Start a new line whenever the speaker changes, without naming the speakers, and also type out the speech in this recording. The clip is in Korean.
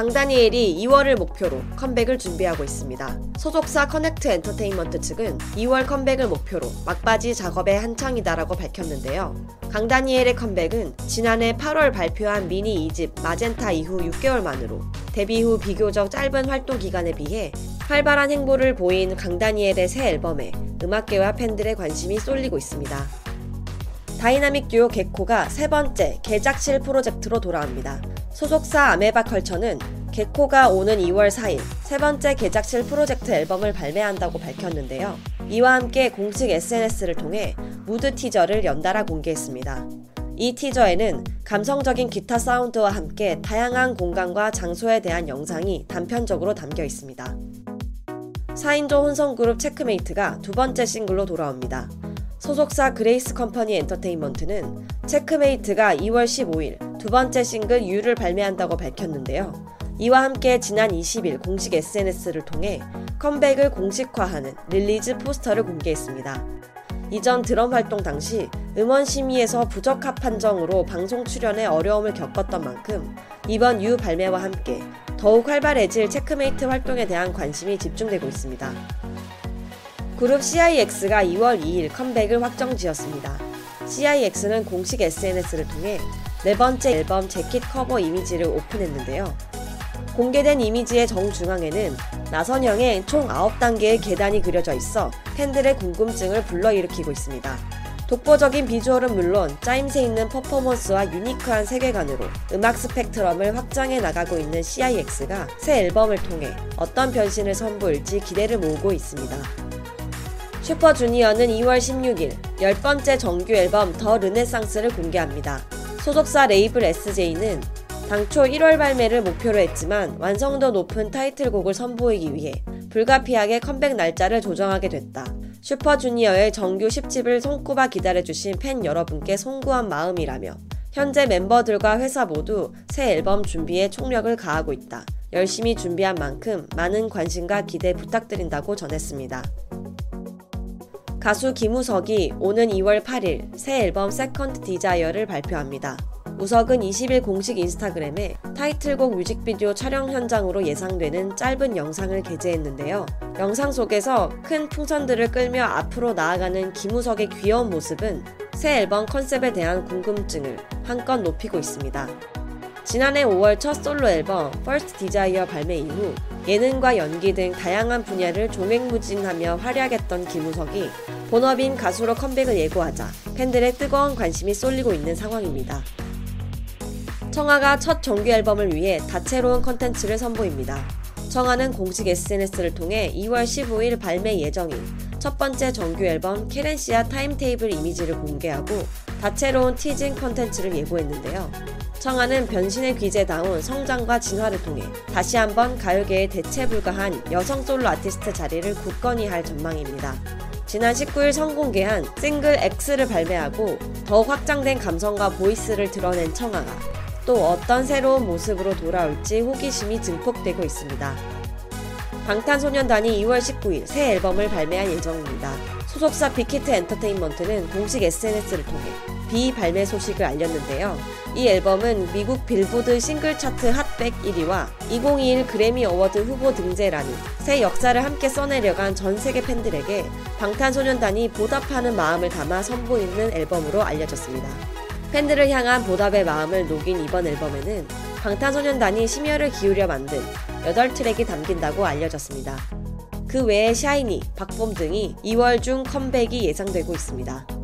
강다니엘이 2월을 목표로 컴백을 준비하고 있습니다. 소속사 커넥트 엔터테인먼트 측은 2월 컴백을 목표로 막바지 작업에 한창이다라고 밝혔는데요. 강다니엘의 컴백은 지난해 8월 발표한 미니 2집 마젠타 이후 6개월 만으로 데뷔 후 비교적 짧은 활동 기간에 비해 활발한 행보를 보인 강다니엘의 새 앨범에 음악계와 팬들의 관심이 쏠리고 있습니다. 다이나믹 듀오 개코가 세 번째 개작실 프로젝트로 돌아옵니다. 소속사 아메바 컬처는 개코가 오는 2월 4일 세 번째 개작실 프로젝트 앨범을 발매한다고 밝혔는데요. 이와 함께 공식 SNS를 통해 무드 티저를 연달아 공개했습니다. 이 티저에는 감성적인 기타 사운드와 함께 다양한 공간과 장소에 대한 영상이 단편적으로 담겨 있습니다. 4인조 혼성그룹 체크메이트가 두 번째 싱글로 돌아옵니다. 소속사 그레이스 컴퍼니 엔터테인먼트는 체크메이트가 2월 15일 두 번째 싱글 YOU를 발매한다고 밝혔는데요. 이와 함께 지난 20일 공식 SNS를 통해 컴백을 공식화하는 release 포스터를 공개했습니다. 이전 드럼 활동 당시 음원 심의에서 부적합 판정으로 방송 출연에 어려움을 겪었던 만큼 이번 YOU 발매와 함께 더욱 활발해질 체크메이트 활동에 대한 관심이 집중되고 있습니다. 그룹 CIX가 2월 2일 컴백을 확정 지었습니다. CIX는 공식 SNS를 통해 네 번째 앨범 재킷 커버 이미지를 오픈했는데요. 공개된 이미지의 정중앙에는 나선형의 총 9단계의 계단이 그려져 있어 팬들의 궁금증을 불러일으키고 있습니다. 독보적인 비주얼은 물론 짜임새 있는 퍼포먼스와 유니크한 세계관으로 음악 스펙트럼을 확장해 나가고 있는 CIX가 새 앨범을 통해 어떤 변신을 선보일지 기대를 모으고 있습니다. 슈퍼주니어는 2월 16일 10번째 정규 앨범 The Renaissance를 공개합니다. 소속사 레이블 SJ는 당초 1월 발매를 목표로 했지만 완성도 높은 타이틀곡을 선보이기 위해 불가피하게 컴백 날짜를 조정하게 됐다. 슈퍼주니어의 정규 10집을 손꼽아 기다려주신 팬 여러분께 송구한 마음이라며 현재 멤버들과 회사 모두 새 앨범 준비에 총력을 가하고 있다. 열심히 준비한 만큼 많은 관심과 기대 부탁드린다고 전했습니다. 가수 김우석이 오는 2월 8일 새 앨범 Second Desire를 발표합니다. 우석은 20일 공식 인스타그램에 타이틀곡 뮤직비디오 촬영 현장으로 예상되는 짧은 영상을 게재했는데요. 영상 속에서 큰 풍선들을 끌며 앞으로 나아가는 김우석의 귀여운 모습은 새 앨범 컨셉에 대한 궁금증을 한껏 높이고 있습니다. 지난해 5월 첫 솔로 앨범 First Desire 발매 이후 예능과 연기 등 다양한 분야를 종횡무진하며 활약했던 김우석이 본업인 가수로 컴백을 예고하자 팬들의 뜨거운 관심이 쏠리고 있는 상황입니다. 청하가 첫 정규 앨범을 위해 다채로운 컨텐츠를 선보입니다. 청하는 공식 SNS를 통해 2월 15일 발매 예정인 첫 번째 정규 앨범 Querencia 타임테이블 이미지를 공개하고 다채로운 teasing 컨텐츠를 예고했는데요. 청하는 변신의 귀재다운 성장과 진화를 통해 다시 한번 가요계의 대체 불가한 여성 솔로 아티스트 자리를 굳건히 할 전망입니다. 지난 19일 성공개한 싱글 X를 발매하고 더욱 확장된 감성과 보이스를 드러낸 청아가 또 어떤 새로운 모습으로 돌아올지 호기심이 증폭되고 있습니다. 방탄소년단이 2월 19일 새 앨범을 발매할 예정입니다. 소속사 빅히트 엔터테인먼트는 공식 SNS를 통해 비발매 소식을 알렸는데요. 이 앨범은 미국 빌보드 싱글 차트 핫백 1위와 2021 그래미 어워드 후보 등재라는 새 역사를 함께 써내려간 전 세계 팬들에게 방탄소년단이 보답하는 마음을 담아 선보이는 앨범으로 알려졌습니다. 팬들을 향한 보답의 마음을 녹인 이번 앨범에는 방탄소년단이 심혈을 기울여 만든 8트랙이 담긴다고 알려졌습니다. 그 외에 샤이니, 박봄 등이 2월 중 컴백이 예상되고 있습니다.